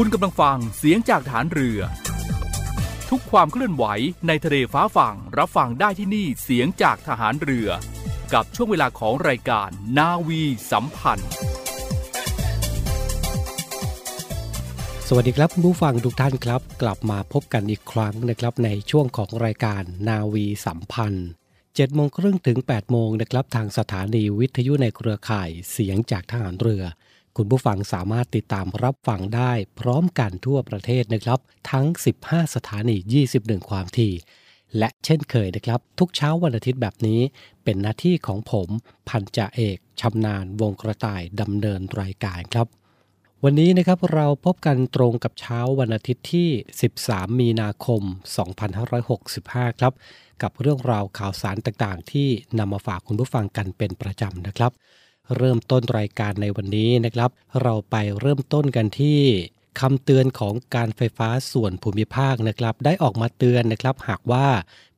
คุณกำลังฟังเสียงจากฐานเรือ ทุกความเคลื่อนไหวในทะเลฟ้าฝั่งรับฟังได้ที่นี่เสียงจากทหารเรือ กับช่วงเวลาของรายการนาวีสัมพันธ์ สวัสดีครับผู้ฟังทุกท่านครับ กลับมาพบกันอีกครั้งนะครับในช่วงของรายการนาวีสัมพันธ์7โมงครึ่งถึง 8 โมงนะครับทางสถานีวิทยุในเครือข่ายเสียงจากทหารเรือ คุณผู้ฟังสามารถติดตามรับฟังได้พร้อมกันทั่วประเทศนะครับ ทั้ง 15 สถานี 21 ความถี่ และเช่นเคยนะครับ ทุกเช้าวันอาทิตย์แบบนี้เป็นหน้าที่ของผมพันจ่าเอกชำนาญวงกระต่ายดำเนินรายการครับ วันนี้นะครับเราพบกันตรงกับเช้าวันอาทิตย์ที่ 13 มีนาคม 2565 ครับ กับเรื่องราวข่าวสารต่างๆ ที่นำมาฝากคุณผู้ฟังกันเป็นประจำนะครับ เริ่มต้นรายการในวันนี้นะครับ เราไปเริ่มต้นกันที่คำเตือนของการไฟฟ้าส่วนภูมิภาคนะครับ ได้ออกมาเตือนนะครับ หากว่า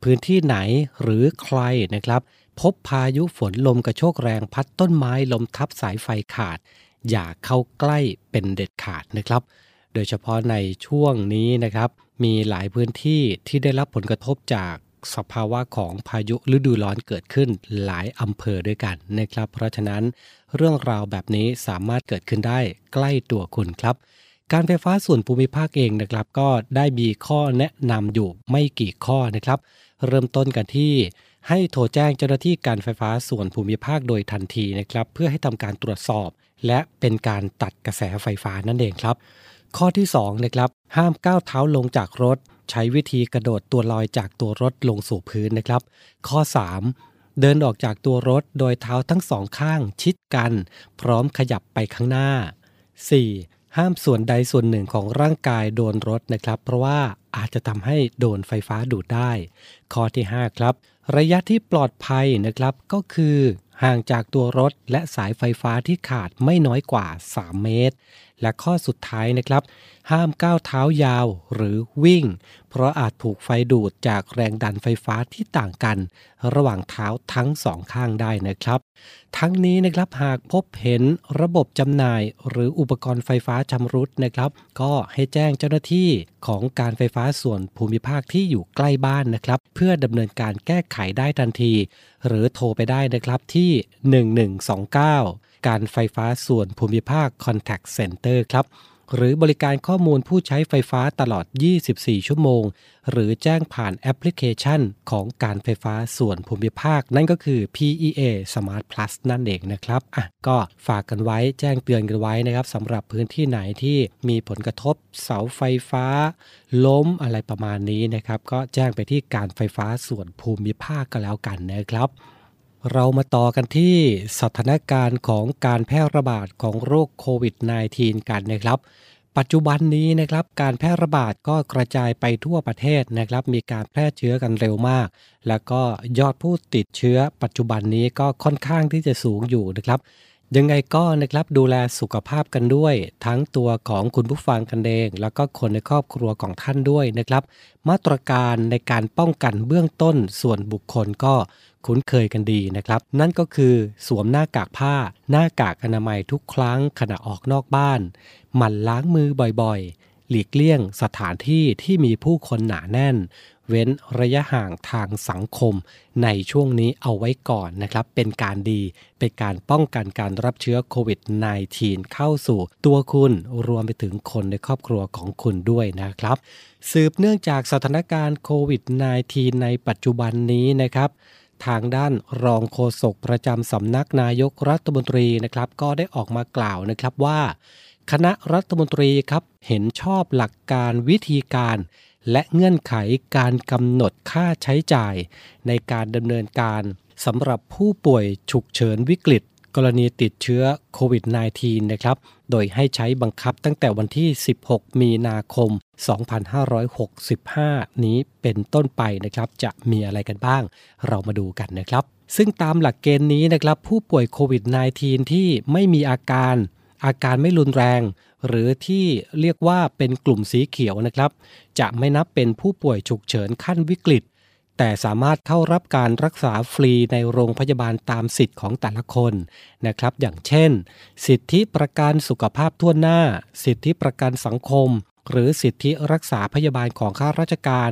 พื้นที่ไหนหรือใครนะครับ พบพายุฝนลมกระโชกแรงพัดต้นไม้ลมทับสายไฟขาด อย่าเข้าใกล้เป็นเด็ดขาดนะครับ โดยเฉพาะในช่วงนี้นะครับ มีหลายพื้นที่ที่ได้รับผลกระทบจาก สภาวะของพายุฤดูร้อนเกิดขึ้นหลายอำเภอด้วยกันนะครับ เพราะฉะนั้นเรื่องราวแบบนี้สามารถเกิดขึ้นได้ใกล้ตัวคุณครับ การไฟฟ้าส่วนภูมิภาคเองนะครับ ก็ได้มีข้อแนะนำอยู่ไม่กี่ข้อนะครับ เริ่มต้นกันที่ให้โทรแจ้งเจ้าหน้าที่การไฟฟ้าส่วนภูมิภาคโดยทันทีนะครับ เพื่อให้ทำการตรวจสอบ และเป็นการตัดกระแสไฟฟ้านั่นเองครับ ข้อที่2นะครับห้ามก้าวเท้าลงจากรถ ใช้วิธีกระโดดตัวลอยจากตัวรถลงสู่พื้นนะครับ ข้อ 3 เดินออกจากตัวรถโดยเท้าทั้งสองข้างชิดกัน พร้อมขยับไปข้างหน้า 4. ห้ามส่วนใดส่วนหนึ่งของร่างกายโดนรถนะครับ เพราะว่าอาจจะทำให้โดนไฟฟ้าดูดได้ ข้อที่ 5 ครับ ระยะที่ปลอดภัยนะครับก็คือห่างจากตัวรถและสายไฟฟ้าที่ขาดไม่น้อยกว่า 3 เมตร และข้อสุดท้ายนะครับ ห้ามก้าวเท้ายาวหรือวิ่ง เพราะอาจถูกไฟดูดจากแรงดันไฟฟ้าที่ต่างกัน ระหว่างเท้าทั้งสองข้างได้นะครับ ทั้งนี้นะครับหากพบเห็นระบบจำหน่าย หรืออุปกรณ์ไฟฟ้าชำรุดนะครับ ก็ให้แจ้งเจ้าหน้าที่ของการไฟฟ้าส่วนภูมิภาคที่อยู่ใกล้บ้านนะครับ เพื่อดำเนินการแก้ไขได้ทันที หรือโทรไปได้นะครับที่ 1129 การไฟฟ้าส่วนภูมิภาค Contact Center ครับ หรือบริการข้อมูลผู้ใช้ไฟฟ้าตลอด 24 ชั่วโมง หรือแจ้งผ่านแอปพลิเคชันของการไฟฟ้าส่วนภูมิภาค นั่นก็คือ PEA Smart Plus นั่นเองนะครับอะก็ฝากกันไว้แจ้งเตือนกันไว้นะครับสำหรับพื้นที่ไหนที่มีผลกระทบเสาไฟฟ้า ล้มอะไรประมาณนี้นะครับ ก็แจ้งไปที่การไฟฟ้าส่วนภูมิภาคก็แล้วกันนะครับ เรามาต่อกันที่สถานการณ์ของการแพร่ระบาดของโรคโควิด -19 กันนะครับ ปัจจุบันนี้นะครับการแพร่ระบาดก็กระจายไปทั่วประเทศนะครับ มีการแพร่เชื้อกันเร็วมาก แล้วก็ยอดผู้ติดเชื้อปัจจุบันนี้ก็ค่อนข้างที่จะสูงอยู่นะครับ ยังไงก็นะครับดูแลสุขภาพกันด้วย ทั้งตัวของคุณผู้ฟังกันเอง แล้วก็คนในครอบครัวของท่านด้วยนะครับ มาตรการในการป้องกันเบื้องต้นส่วนบุคคลก็คุ้นเคยกันดีนะครับ นั่นก็คือสวมหน้ากากผ้า หน้ากากอนามัยทุกครั้งขณะออกนอกบ้าน หมั่นล้างมือบ่อยๆ หลีกเลี่ยงสถานที่ที่มีผู้คนหนาแน่น เว้นระยะห่างทางสังคม ในช่วงนี้เอาไว้ก่อนนะครับ เป็นการดีเป็นการป้องกันการรับเชื้อโควิด -19 เข้าสู่ตัวคุณรวมไปถึงคนในครอบครัวของคุณด้วยนะครับ สืบเนื่องจากสถานการณ์โควิด -19 ในปัจจุบันนี้นะครับทางด้านรองโฆษกประจำสำนักนายกรัฐมนตรีนะครับ ก็ได้ออกมากล่าวนะครับว่า คณะรัฐมนตรีครับเห็นชอบหลักการวิธีการ และเงื่อนไขการกำหนดค่าใช้จ่าย ในการดำเนินการสำหรับผู้ป่วยฉุกเฉินวิกฤต กรณีติดเชื้อโควิด -19 นะครับ โดยให้ใช้บังคับตั้งแต่วันที่ 16 มีนาคม 2565 นี้เป็นต้นไปนะครับ จะมีอะไรกันบ้าง เรามาดูกันนะครับ ซึ่งตามหลักเกณฑ์นี้นะครับ ผู้ป่วยโควิด -19 ที่ไม่มีอาการ อาการไม่รุนแรง หรือที่เรียกว่าเป็นกลุ่มสีเขียวนะครับ จะไม่นับเป็นผู้ป่วยฉุกเฉินขั้นวิกฤต แต่สามารถเข้ารับการรักษาฟรีในโรงพยาบาลตามสิทธิ์ของแต่ละคนนะครับ อย่างเช่น สิทธิประกันสุขภาพทั่วหน้า สิทธิประกันสังคม หรือสิทธิรักษาพยาบาลของข้าราชการ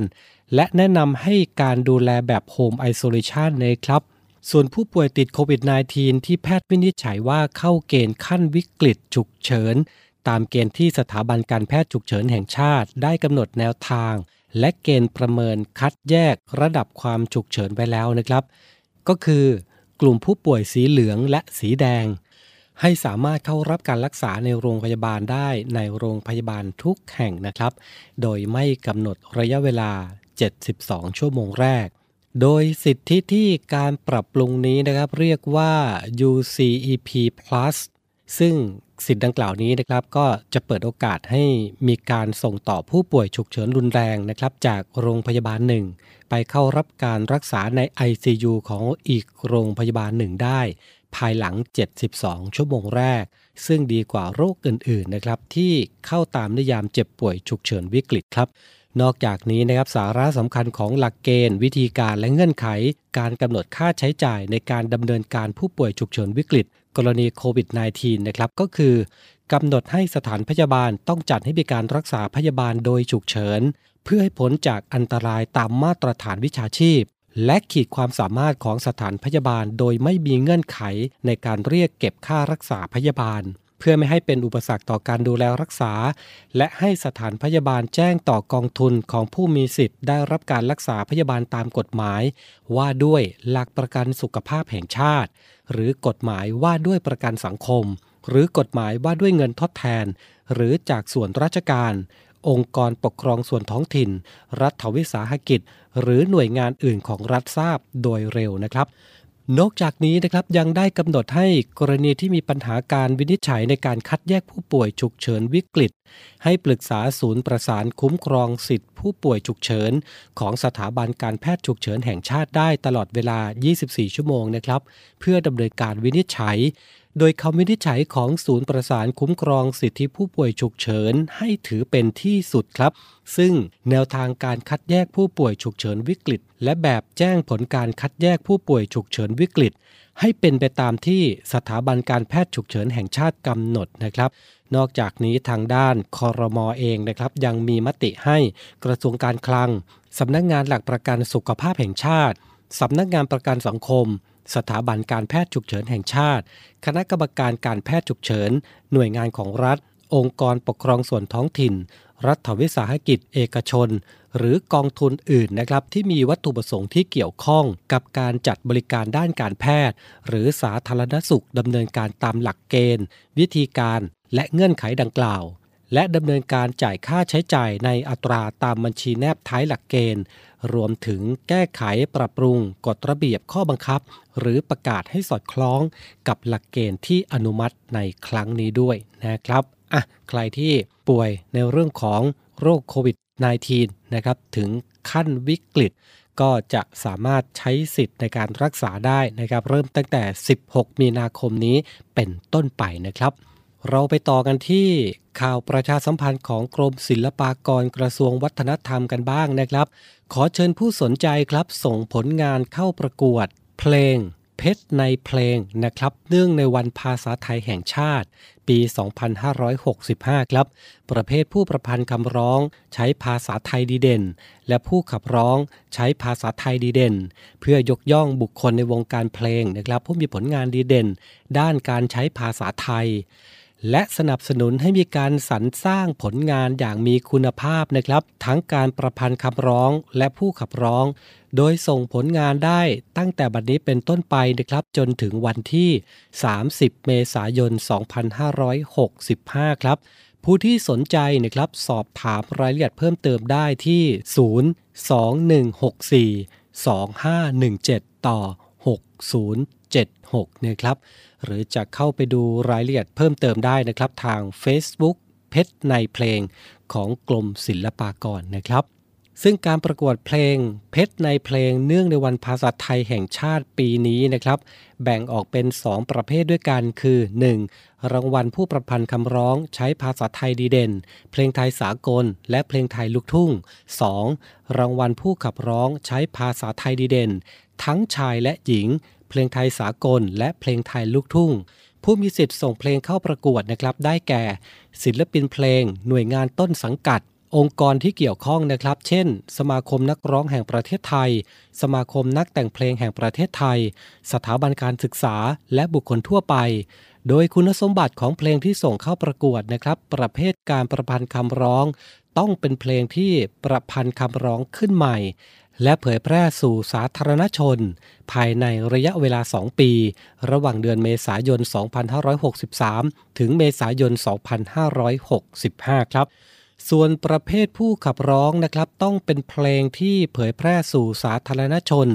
และแนะนำให้การดูแลแบบโฮมไอโซเลชันนะครับ ส่วนผู้ป่วยติดโควิด -19 ที่แพทย์วินิจฉัยว่าเข้าเกณฑ์ขั้นวิกฤตฉุกเฉิน ตามเกณฑ์ที่สถาบันการแพทย์ฉุกเฉินแห่งชาติ ได้กำหนดแนวทาง และเกณฑ์ประเมินคัดแยกระดับความฉุกเฉินไว้แล้วนะครับ ก็คือกลุ่มผู้ป่วยสีเหลืองและสีแดง ให้สามารถเข้ารับการรักษาในโรงพยาบาลได้ในโรงพยาบาลทุกแห่งนะครับ โดยไม่กำหนดระยะเวลา 72 ชั่วโมงแรก โดยสิทธิที่การปรับปรุงนี้นะครับเรียกว่า UCEP Plus ซึ่งสิทธิ์ดังกล่าวนี้นะครับ ก็จะเปิดโอกาสให้มีการส่งต่อผู้ป่วยฉุกเฉินรุนแรงนะครับ จากโรงพยาบาลหนึ่ง ไปเข้ารับการรักษาใน ICU ของอีกโรงพยาบาลหนึ่งได้ ภายหลัง 72 ชั่วโมงแรก ซึ่งดีกว่าโรคอื่นๆนะครับ ที่เข้าตามนิยามเจ็บป่วยฉุกเฉินวิกฤตครับ นอกจากนี้นะครับสาระสำคัญของหลักเกณฑ์ วิธีการและเงื่อนไข การกำหนดค่าใช้จ่ายในการดำเนินการผู้ป่วยฉุกเฉินวิกฤต กรณีโควิด -19 นะครับก็คือกำหนดให้สถานพยาบาลต้องจัดให้มีการรักษาพยาบาลโดยฉุกเฉิน เพื่อให้พ้นจากอันตรายตามมาตรฐานวิชาชีพ และขีดความสามารถของสถานพยาบาลโดยไม่มีเงื่อนไขในการเรียกเก็บค่ารักษาพยาบาล เพื่อไม่ให้เป็นอุปสรรคต่อการดูแลรักษา และให้สถานพยาบาลแจ้งต่อกองทุนของผู้มีสิทธิ์ได้รับการรักษาพยาบาลตามกฎหมาย ว่าด้วยหลักประกันสุขภาพแห่งชาติ หรือกฎหมายว่าด้วยประกันสังคม หรือกฎหมายว่าด้วยเงินทดแทน หรือจากส่วนราชการ องค์กรปกครองส่วนท้องถิ่น รัฐวิสาหกิจ หรือหน่วยงานอื่นของรัฐทราบโดยเร็วนะครับ นอกจากนี้นะครับยังได้กำหนดให้กรณีที่มีปัญหาการวินิจฉัยในการคัดแยกผู้ป่วยฉุกเฉินวิกฤต ให้ปรึกษาศูนย์ประสานคุ้มครองสิทธิผู้ป่วยฉุกเฉิน ของสถาบันการแพทย์ฉุกเฉินแห่งชาติได้ตลอดเวลา 24 ชั่วโมงนะครับ เพื่อดำเนินการวินิจฉัย โดยคำวินิจฉัยของศูนย์ประสานคุ้มครองสิทธิผู้ป่วยฉุกเฉินให้ถือเป็นที่สุดครับ ซึ่งแนวทางการคัดแยกผู้ป่วยฉุกเฉินวิกฤต และแบบแจ้งผลการคัดแยกผู้ป่วยฉุกเฉินวิกฤต ให้เป็นไปตามที่สถาบันการแพทย์ฉุกเฉินแห่งชาติกำหนดนะครับ นอกจากนี้ทางด้านคอรมอเองนะครับ ยังมีมติให้กระทรวงการคลังสำนักงงานหลักประกันสุขภาพแห่งชาติสำนักงานประกันสังคม สถาบันการแพทย์ฉุกเฉินแห่งชาติ คณะกรรมการการแพทย์ฉุกเฉิน หน่วยงานของรัฐ องค์กรปกครองส่วนท้องถิ่น รัฐวิสาหกิจ เอกชน หรือกองทุนอื่นนะครับ ที่มีวัตถุประสงค์ที่เกี่ยวข้องกับการจัดบริการด้านการแพทย์ หรือสาธารณสุขดำเนินการตามหลักเกณฑ์ วิธีการและเงื่อนไขดังกล่าวและดำเนินการจ่ายค่าใช้จ่ายในอัตราตามบัญชีแนบท้ายหลักเกณฑ์ รวมถึงแก้ไขปรับปรุงกฎระเบียบข้อบังคับ หรือประกาศให้สอดคล้องกับหลักเกณฑ์ที่อนุมัติในครั้งนี้ด้วยนะครับอะใครที่ป่วยในเรื่องของโรคโควิด -19 นะครับถึงขั้นวิกฤตก็จะสามารถใช้สิทธิ์ในการรักษาได้นะครับ เริ่มตั้งแต่ 16 มีนาคมนี้เป็นต้นไปนะครับ เราไปต่อกันที่ข่าวประชาสัมพันธ์ของกรมศิลปากรกระทรวงวัฒนธรรมกันบ้างนะครับ ขอเชิญผู้สนใจครับส่งผลงานเข้าประกวด เพลง เพชรในเพลงนะครับ เนื่องในวันภาษาไทยแห่งชาติ ปี 2565 ครับ ประเภทผู้ประพันธ์คำร้อง ใช้ภาษาไทยดีเด่น และผู้ขับร้องใช้ภาษาไทยดีเด่น เพื่อยกย่องบุคคลในวงการเพลงนะครับผู้มีผลงานดีเด่น ด้านการใช้ภาษาไทย และสนับสนุนให้มีการสรรสร้างผลงานอย่างมีคุณภาพนะครับ ทั้งการประพันธ์คำร้องและผู้ขับร้อง โดยส่งผลงานได้ตั้งแต่บัดนี้เป็นต้นไปนะครับ จนถึงวันที่ 30 เมษายน 2565 ครับ ผู้ที่สนใจนะครับสอบถามรายละเอียดเพิ่มเติมได้ที่ 021642517 ต่อ 60 76นะครับหรือจะเข้าไปดูรายละเอียดเพิ่มเติมได้นะครับทาง Facebook เพชรในเพลงของกรมศิลปากรนะครับ ซึ่งการประกวดเพลงเพชรในเพลงเนื่องในวันภาษาไทยแห่งชาติปีนี้นะครับ แบ่งออกเป็น 2 ประเภทด้วยกันคือ 1. รางวัลผู้ประพันธ์คำร้องใช้ภาษาไทยดีเด่น เพลงไทยสากล และเพลงไทยลูกทุ่ง 2. รางวัลผู้ขับร้องใช้ภาษาไทยดีเด่น ทั้งชายและหญิง เพลงไทยสากล และเพลงไทยลูกทุ่ง ผู้มีสิทธิ์ส่งเพลงเข้าประกวดนะครับ ได้แก่ ศิลปินเพลง หน่วยงานต้นสังกัด องค์กรที่เกี่ยวข้องนะครับ เช่น สมาคมนักร้องแห่งประเทศไทย สมาคมนักแต่งเพลงแห่งประเทศไทย สถาบันการศึกษาและบุคคลทั่วไป โดยคุณสมบัติของเพลงที่ส่งเข้าประกวดนะครับ ประเภทการประพันธ์คำร้อง ต้องเป็นเพลงที่ประพันธ์คำร้องขึ้นใหม่ และเผยแพร่สู่สาธารณชน ภายในระยะเวลา 2 ปี ระหว่างเดือนเมษายน 2563 ถึงเมษายน 2565 ครับ ส่วนประเภทผู้ขับร้องนะครับ ต้องเป็นเพลงที่เผยแพร่สู่สาธารณชน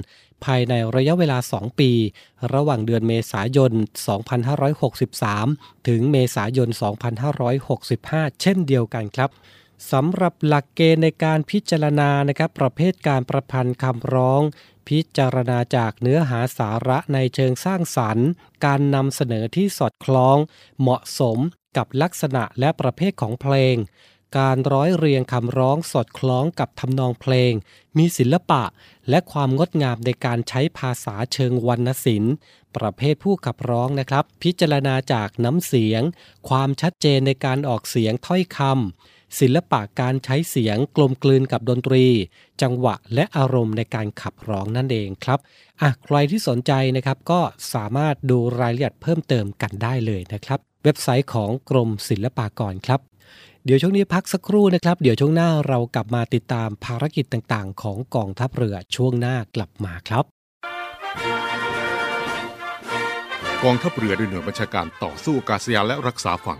ภายในระยะเวลา 2 ปี ระหว่างเดือนเมษายน 2563 ถึงเมษายน 2565 เช่นเดียวกันครับ สำหรับหลักเกณฑ์ในการพิจารณานะครับประเภทการประพันธ์คำร้อง พิจารณาจากเนื้อหาสาระในเชิงสร้างสรรค์ การนำเสนอที่สอดคล้อง เหมาะสมกับลักษณะและประเภทของเพลง การร้อยเรียงคำร้องสอดคล้องกับทำนองเพลง มีศิลปะและความงดงามในการใช้ภาษาเชิงวรรณศิลป์ ประเภทผู้ขับร้องนะครับ พิจารณาจากน้ำเสียง ความชัดเจนในการออกเสียงถ้อยคำ ศิลปะการใช้เสียงกลมกลืนกับดนตรี จังหวะและอารมณ์ในการขับร้องนั่นเองครับอะใครที่สนใจนะครับก็สามารถดูรายละเอียดเพิ่มเติมกันได้เลยนะครับ เว็บไซต์ของกรมศิลปากรครับเดี๋ยวช่วงนี้พักสักครู่นะครับ เดี๋ยวช่วงหน้าเรากลับมาติดตามภารกิจต่างๆ ของกองทัพเรือช่วงหน้ากลับมาครับ กองทัพเรือด้วยหน่วยบัญชาการต่อสู้อากาศยานและรักษาฝั่ง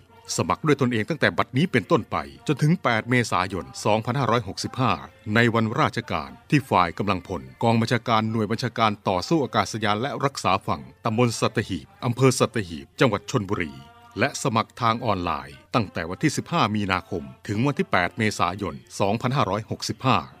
สมัครด้วยตนเองตั้งแต่บัดนี้เป็นต้นไป จนถึง 8 เมษายน 2565 ในวันราชการที่ฝ่ายกำลังพล กองบัญชาการหน่วยบัญชาการต่อสู้อากาศยานและรักษาฝั่งตำบลสัตหีบอำเภอสัตหีบ จังหวัดชนบุรี และสมัครทางออนไลน์ ตั้งแต่วันที่ 15 มีนาคม ถึงวันที่ 8 เมษายน 2565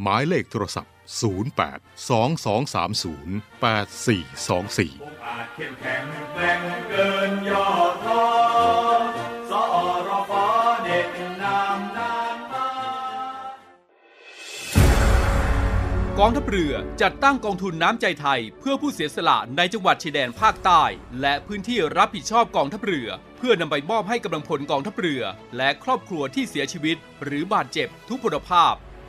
หมายเลขโทรศัพท์ 08 2230 8424อาจเข้มแข็งแกร่งเกินย่อท้อสอรฟเด็ดนามนานมากองทัพเรือจัดตั้งกองทุนน้ำใจไทย เพื่อผู้เสียสละในจังหวัดชายแดนภาคใต้ และพื้นที่รับผิดชอบกองทัพเรือ เพื่อนำไปมอบให้กำลังพลกองทัพเรือ และครอบครัวที่เสียชีวิต หรือบาดเจ็บทุกพลภาพ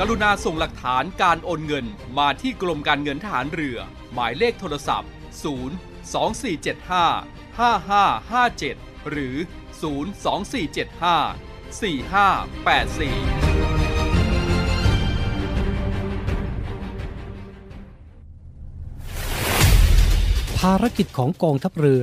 กรุณาส่งหลักฐานการโอนเงินมาที่กรมการเงินทหารเรือ หมายเลขโทรศัพท์ 0 2475 5557 หรือ 02475 4584ภารกิจของกองทัพเรือ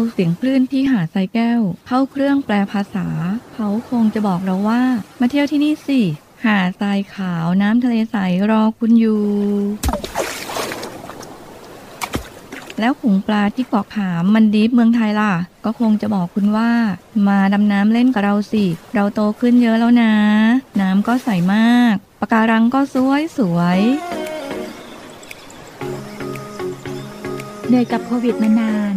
เอาเสียงคลื่นที่หาดทรายแก้ว เข้าเครื่องแปลภาษา เขาคงจะบอกเราว่า มาเที่ยวที่นี่สิหาดทรายขาวน้ำทะเลใสรอคุณอยู่ แล้วขุงปลาที่เกาะขามมันดีฟเมืองไทยล่ะ ก็คงจะบอกคุณว่า มาดำน้ำเล่นกับเราสิ เราโตขึ้นเยอะแล้วนะ น้ำก็ใสมากปะการังก็สวยสวยเหนื่อยกับโควิดมานาน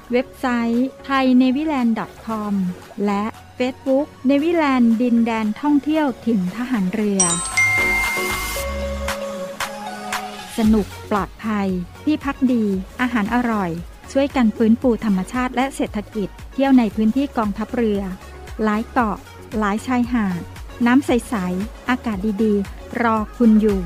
เว็บไซต์ thainewiland.com และ Facebook เนวิแลนด์ดินแดนท่องเที่ยวถิ่นทหารเรือ สนุกปลอดภัย ที่พักดี อาหารอร่อย ช่วยกันฟื้นฟูธรรมชาติและเศรษฐกิจ เที่ยวในพื้นที่กองทัพเรือ หลายเกาะ หลายชายหาด น้ำใส ๆ อากาศดี ๆ รอคุณอยู่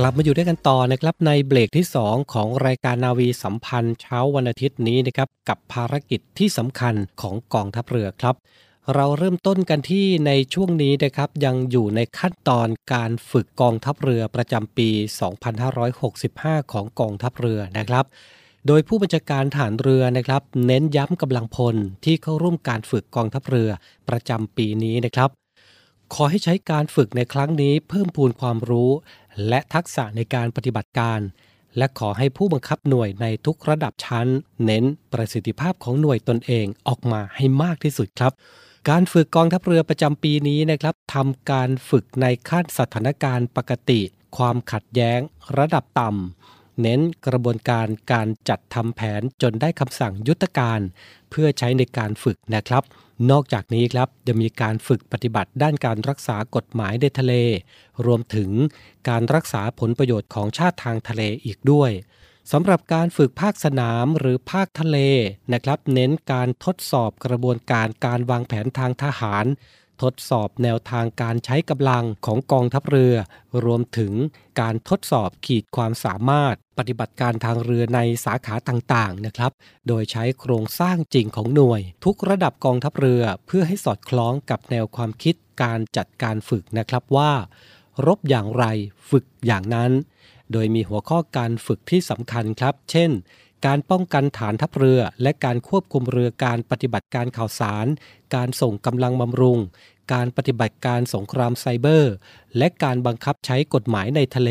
กลับมาอยู่ด้วยกันต่อนะครับในเบรกที่ 2 ของรายการนาวีสัมพันธ์เช้าวันอาทิตย์นี้นะครับกับภารกิจที่สำคัญของกองทัพเรือครับ เราเริ่มต้นกันที่ในช่วงนี้นะครับยังอยู่ในขั้นตอนการฝึกกองทัพเรือประจำปี 2565 ของกองทัพเรือนะครับ โดยผู้บัญชาการฐานเรือนะครับ เน้นย้ำกำลังพลที่เข้าร่วมการฝึกกองทัพเรือประจำปีนี้นะครับขอให้ใช้การฝึกในครั้งนี้เพิ่มพูนความรู้ และทักษะในการปฏิบัติการ และขอให้ผู้บังคับหน่วยในทุกระดับชั้น เน้นประสิทธิภาพของหน่วยตนเองออกมาให้มากที่สุดครับ การฝึกกองทัพเรือประจำปีนี้นะครับทำการฝึกในขั้นสถานการณ์ปกติ ความขัดแย้ง ระดับต่ำเน้นกระบวนการการจัดทำแผนจนได้คำสั่งยุทธการ เพื่อใช้ในการฝึกนะครับ นอกจากนี้ครับจะมีการฝึกปฏิบัติด้านการรักษากฎหมายในทะเล รวมถึงการรักษาผลประโยชน์ของชาติทางทะเลอีกด้วยสำหรับการฝึกภาคสนามหรือภาคทะเลนะครับ เน้นการทดสอบกระบวนการการวางแผนทางทหาร ทดสอบแนวทางการใช้กำลังของกองทัพเรือ รวมถึงการทดสอบขีดความสามารถ ปฏิบัติการทางเรือในสาขาต่างๆนะครับ โดยใช้โครงสร้างจริงของหน่วย ทุกระดับกองทัพเรือเพื่อให้สอดคล้องกับแนวความคิดการจัดการฝึกนะครับว่า รบอย่างไรฝึกอย่างนั้น โดยมีหัวข้อการฝึกที่สำคัญครับ เช่น การป้องกันฐานทัพเรือ และการควบคุมเรือการปฏิบัติการข่าวสาร การส่งกำลังบำรุง การปฏิบัติการสงครามไซเบอร์ และการบังคับใช้กฎหมายในทะเล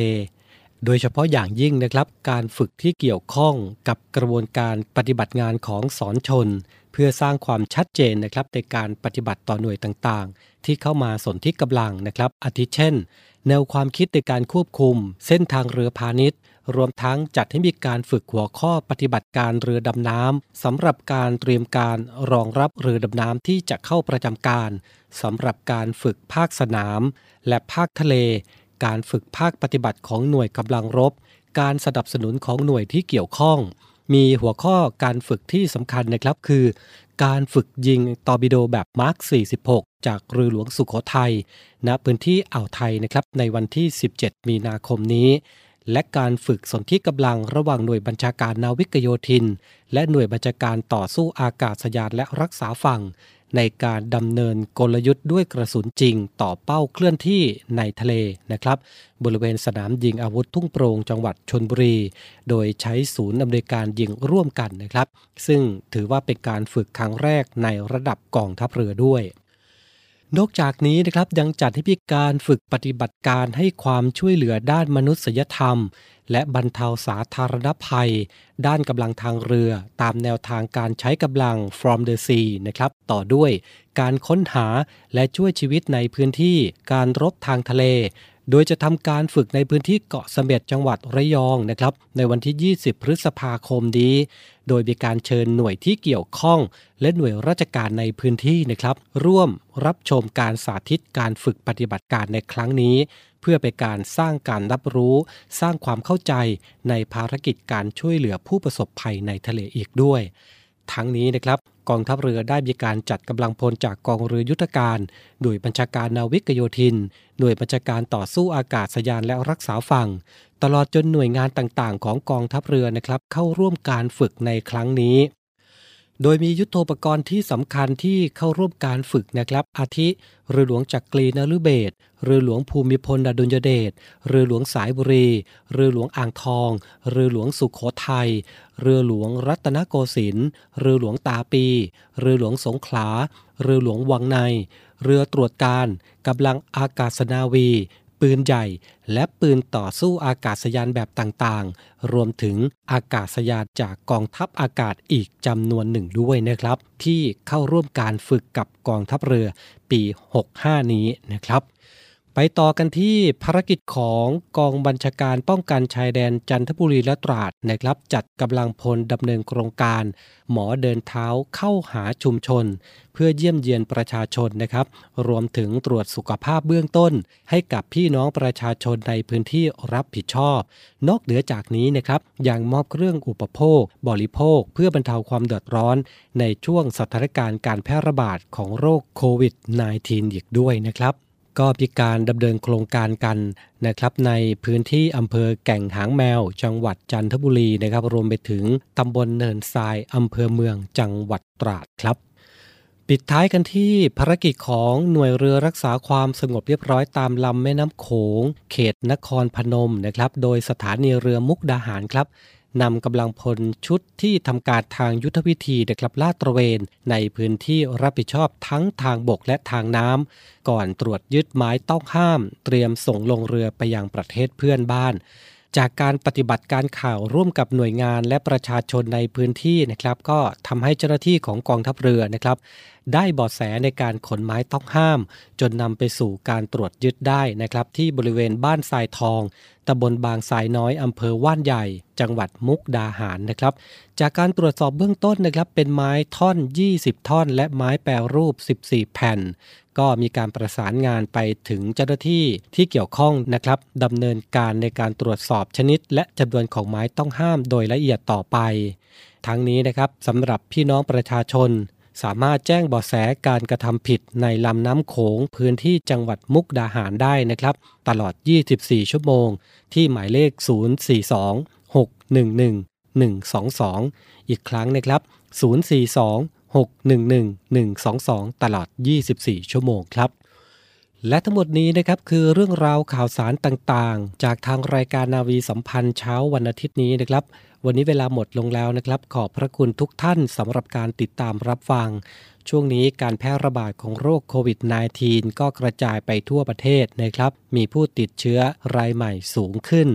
โดยเฉพาะอย่างยิ่งนะครับ การฝึกที่เกี่ยวข้องกับกระบวนการปฏิบัติงานของสอนชน เพื่อสร้างความชัดเจนนะครับในการปฏิบัติต่อหน่วยต่างๆ ที่เข้ามาสนที่กำลังนะครับอาทิเช่น แนวความคิดในการควบคุม เส้นทางเรือพาณิชย์ รวมทั้งจัดให้มีการฝึกหัวข้อปฏิบัติการเรือดำน้ำสำหรับการเตรียมการรองรับเรือดำน้ำที่จะเข้าประจำการสำหรับการฝึกภาคสนาม และภาคทะเล การฝึกภาคปฏิบัติของหน่วยกำลังรบ การสนับสนุนของหน่วยที่เกี่ยวข้อง มีหัวข้อการฝึกที่สำคัญนะครับคือ การฝึกยิงตอร์ปิโดแบบมาร์ค 46 จากเรือหลวงสุขโขทัยณพื้นที่อ่าวไทยนะครับในวันที่ 17 มีนาคมนี้ และการฝึกสนธิกำลังระหว่างหน่วยบัญชาการนาวิกโยธิน และหน่วยบัญชาการต่อสู้อากาศยานและรักษาฝั่ง ในการดำเนินกลยุทธ์ด้วยกระสุนจริงต่อเป้าเคลื่อนที่ในทะเลนะครับ บริเวณสนามยิงอาวุธทุ่งโปรงจังหวัดชนบุรี โดยใช้ศูนย์อำนวยการยิงร่วมกันนะครับ ซึ่งถือว่าเป็นการฝึกครั้งแรกในระดับกองทัพเรือด้วย นอกจากนี้นะครับยังจัดให้พิการฝึกปฏิบัติการให้ความช่วยเหลือด้านมนุษยธรรม และบรรเทาสาธารณภัย ด้านกำลังทางเรือ ตามแนวทางการใช้กำลัง from the sea นะครับต่อด้วยการค้นหาและช่วยชีวิตในพื้นที่การรบทางทะเล โดยจะทำการฝึกในพื้นที่เกาะเสม็ดจังหวัดระยองนะครับ ในวันที่ 20 พฤษภาคมนี้ โดยมีการเชิญหน่วยที่เกี่ยวข้อง และหน่วยราชการในพื้นที่นะครับ ร่วมรับชมการสาธิตการฝึกปฏิบัติการในครั้งนี้ เพื่อเป็นการสร้างการรับรู้ สร้างความเข้าใจในภารกิจการช่วยเหลือผู้ประสบภัยในทะเลอีกด้วย ทั้งนี้นะครับ กองทัพเรือได้มีการจัดกำลังพลจากกองเรือยุทธการ หน่วยบัญชาการนาวิกโยธิน หน่วยบัญชาการต่อสู้อากาศยานและรักษาฝั่ง ตลอดจนหน่วยงานต่างๆ ของกองทัพเรือนะครับเข้าร่วมการฝึกในครั้งนี้ โดยมียุทโธปกรณ์ที่สำคัญที่เข้าร่วมการฝึกนะครับ อาทิเรือหลวงจักรีนฤเบศเรือหลวงภูมิพลอดุลยเดชเรือหลวงสายบุรี เรือหลวงอ่างทอง เรือหลวงสุขโขทัย เรือหลวงรัตนโกสินทร์ เรือหลวงตาปี เรือหลวงสงขลา เรือหลวงวังใน เรือตรวจการกำลังอากาศนาวี ปืนใหญ่ และปืนต่อสู้อากาศยานแบบต่างๆ รวมถึงอากาศยานจากกองทัพอากาศอีกจำนวนหนึ่งด้วยนะครับ ที่เข้าร่วมการฝึกกับกองทัพเรือปี 65 นี้นะครับ ไปต่อกันที่ภารกิจของกองบัญชาการป้องกันชายแดนจันทบุรีและตราดนะครับ จัดกำลังพลดำเนินโครงการ หมอเดินเท้าเข้าหาชุมชน เพื่อเยี่ยมเยียนประชาชนนะครับ รวมถึงตรวจสุขภาพเบื้องต้น ให้กับพี่น้องประชาชนในพื้นที่รับผิดชอบ นอกเหนือจากนี้นะครับยังมอบเครื่องอุปโภค บริโภค เพื่อบรรเทาความเดือดร้อน ในช่วงสถานการณ์การแพร่ระบาดของโรคโควิด -19 อีกด้วยนะครับ ก็มีการดำเนินโครงการกันนะครับในพื้นที่อำเภอแก่งหางแมว จังหวัดจันทบุรีนะครับรวมไปถึงตำบลเนินทรายอำเภอเมืองจังหวัดตราดครับปิดท้ายกันที่ภารกิจของหน่วยเรือรักษาความสงบเรียบร้อยตามลำแม่น้ำโขง เขตนครพนมนะครับ โดยสถานีเรือมุกดาหารครับนำกำลังพลชุดที่ทำการทางยุทธวิธีนะครับลาดตระเวน ในพื้นที่รับผิดชอบทั้งทางบกและทางน้ำก่อนตรวจยึดไม้ต้องห้าม เตรียมส่งลงเรือไปยังประเทศเพื่อนบ้าน จากการปฏิบัติการข่าวร่วมกับหน่วยงานและประชาชนในพื้นที่นะครับ ก็ทำให้เจ้าหน้าที่ของกองทัพเรือนะครับ ได้เบาะแสในการขนไม้ต้องห้าม จนนำไปสู่การตรวจยึดได้นะครับ ที่บริเวณบ้านทรายทองตำบลบางทรายน้อยอำเภอว่านใหญ่ จังหวัดมุกดาหารนะครับ จากการตรวจสอบเบื้องต้นนะครับ เป็นไม้ท่อน 20 ท่อน และไม้แปรรูป 14 แผ่น ก็มีการประสานงานไปถึงเจ้าหน้าที่ที่เกี่ยวข้องนะครับดำเนินการในการตรวจสอบชนิด และจำนวนของไม้ต้องห้ามโดยละเอียดต่อไป ทั้งนี้นะครับสำหรับพี่น้องประชาชน สามารถแจ้งเบาะแสการกระทำผิดในลำน้ำโขงพื้นที่จังหวัดมุกดาหารได้นะครับ ตลอด 24 ชั่วโมง ที่หมายเลข 042 611 122 อีกครั้งนะครับ 042 611 122 ตลอด 24 ชั่วโมงครับ และทั้งหมดนี้นะครับคือเรื่องราวข่าวสารต่างๆ จากทางรายการนาวีสัมพันธ์เช้าวันอาทิตย์นี้นะครับ วันนี้เวลาหมดลงแล้วนะครับ ขอบพระคุณทุกท่านสำหรับการติดตามรับฟัง ช่วงนี้การแพร่ระบาดของโรคโควิด -19 ก็กระจายไปทั่วประเทศนะครับ มีผู้ติดเชื้อรายใหม่สูงขึ้น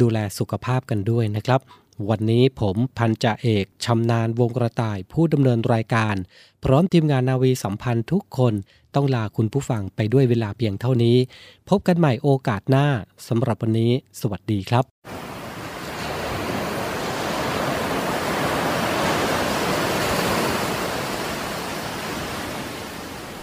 ดูแลสุขภาพกันด้วยนะครับ วันนี้ผมพันจ่าเอกชำนาญวงกระต่ายผู้ดำเนินรายการ พร้อมทีมงานนาวีสัมพันธ์ทุกคนต้องลาคุณผู้ฟังไปด้วยเวลาเพียงเท่านี้ พบกันใหม่โอกาสหน้าสำหรับวันนี้ สวัสดีครับ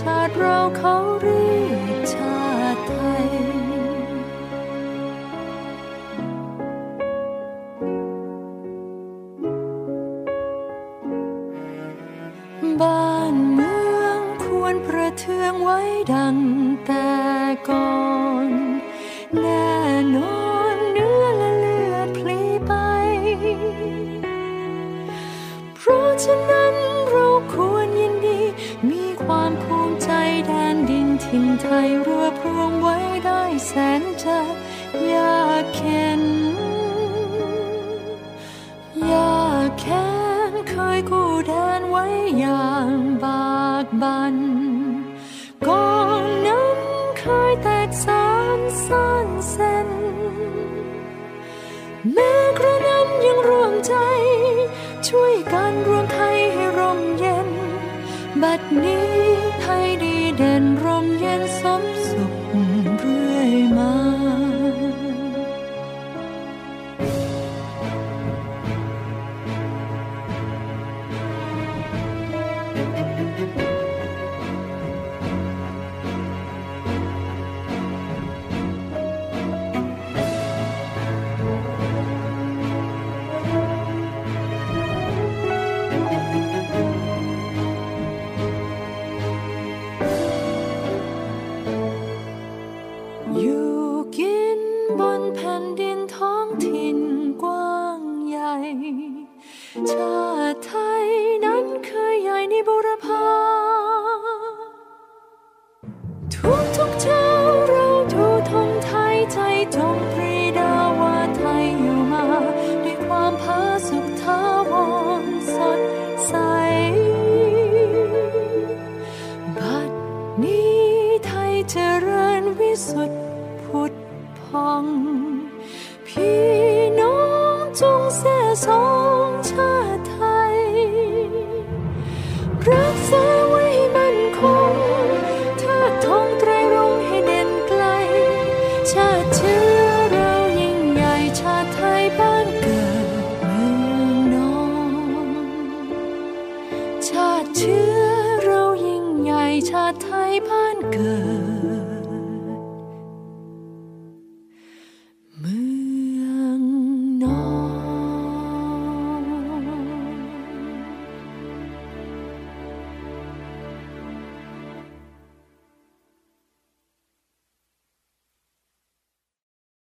ชาติเราเขาเรียก แม้กระนั้นยังร่วมใจ ช่วยกันรวมไทยให้ร่มเย็น บัดนี้ไทยดีเด่นร่มเย็นสม